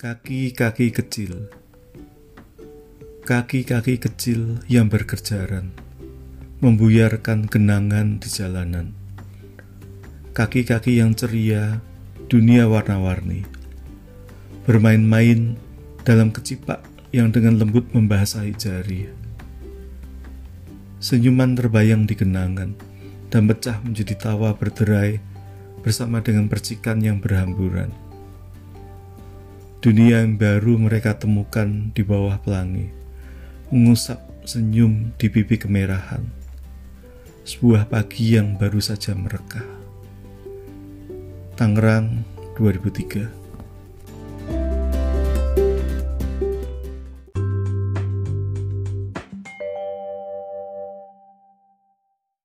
Kaki-kaki kecil, kaki-kaki kecil yang berkerjaran, membuyarkan genangan di jalanan. Kaki-kaki yang ceria, dunia warna-warni, bermain-main dalam kecipak yang dengan lembut membasahi jari. Senyuman terbayang di genangan dan pecah menjadi tawa berderai bersama dengan percikan yang berhamburan. Dunia yang baru mereka temukan di bawah pelangi, mengusap senyum di pipi kemerahan. Sebuah pagi yang baru saja mereka. Tangerang 2003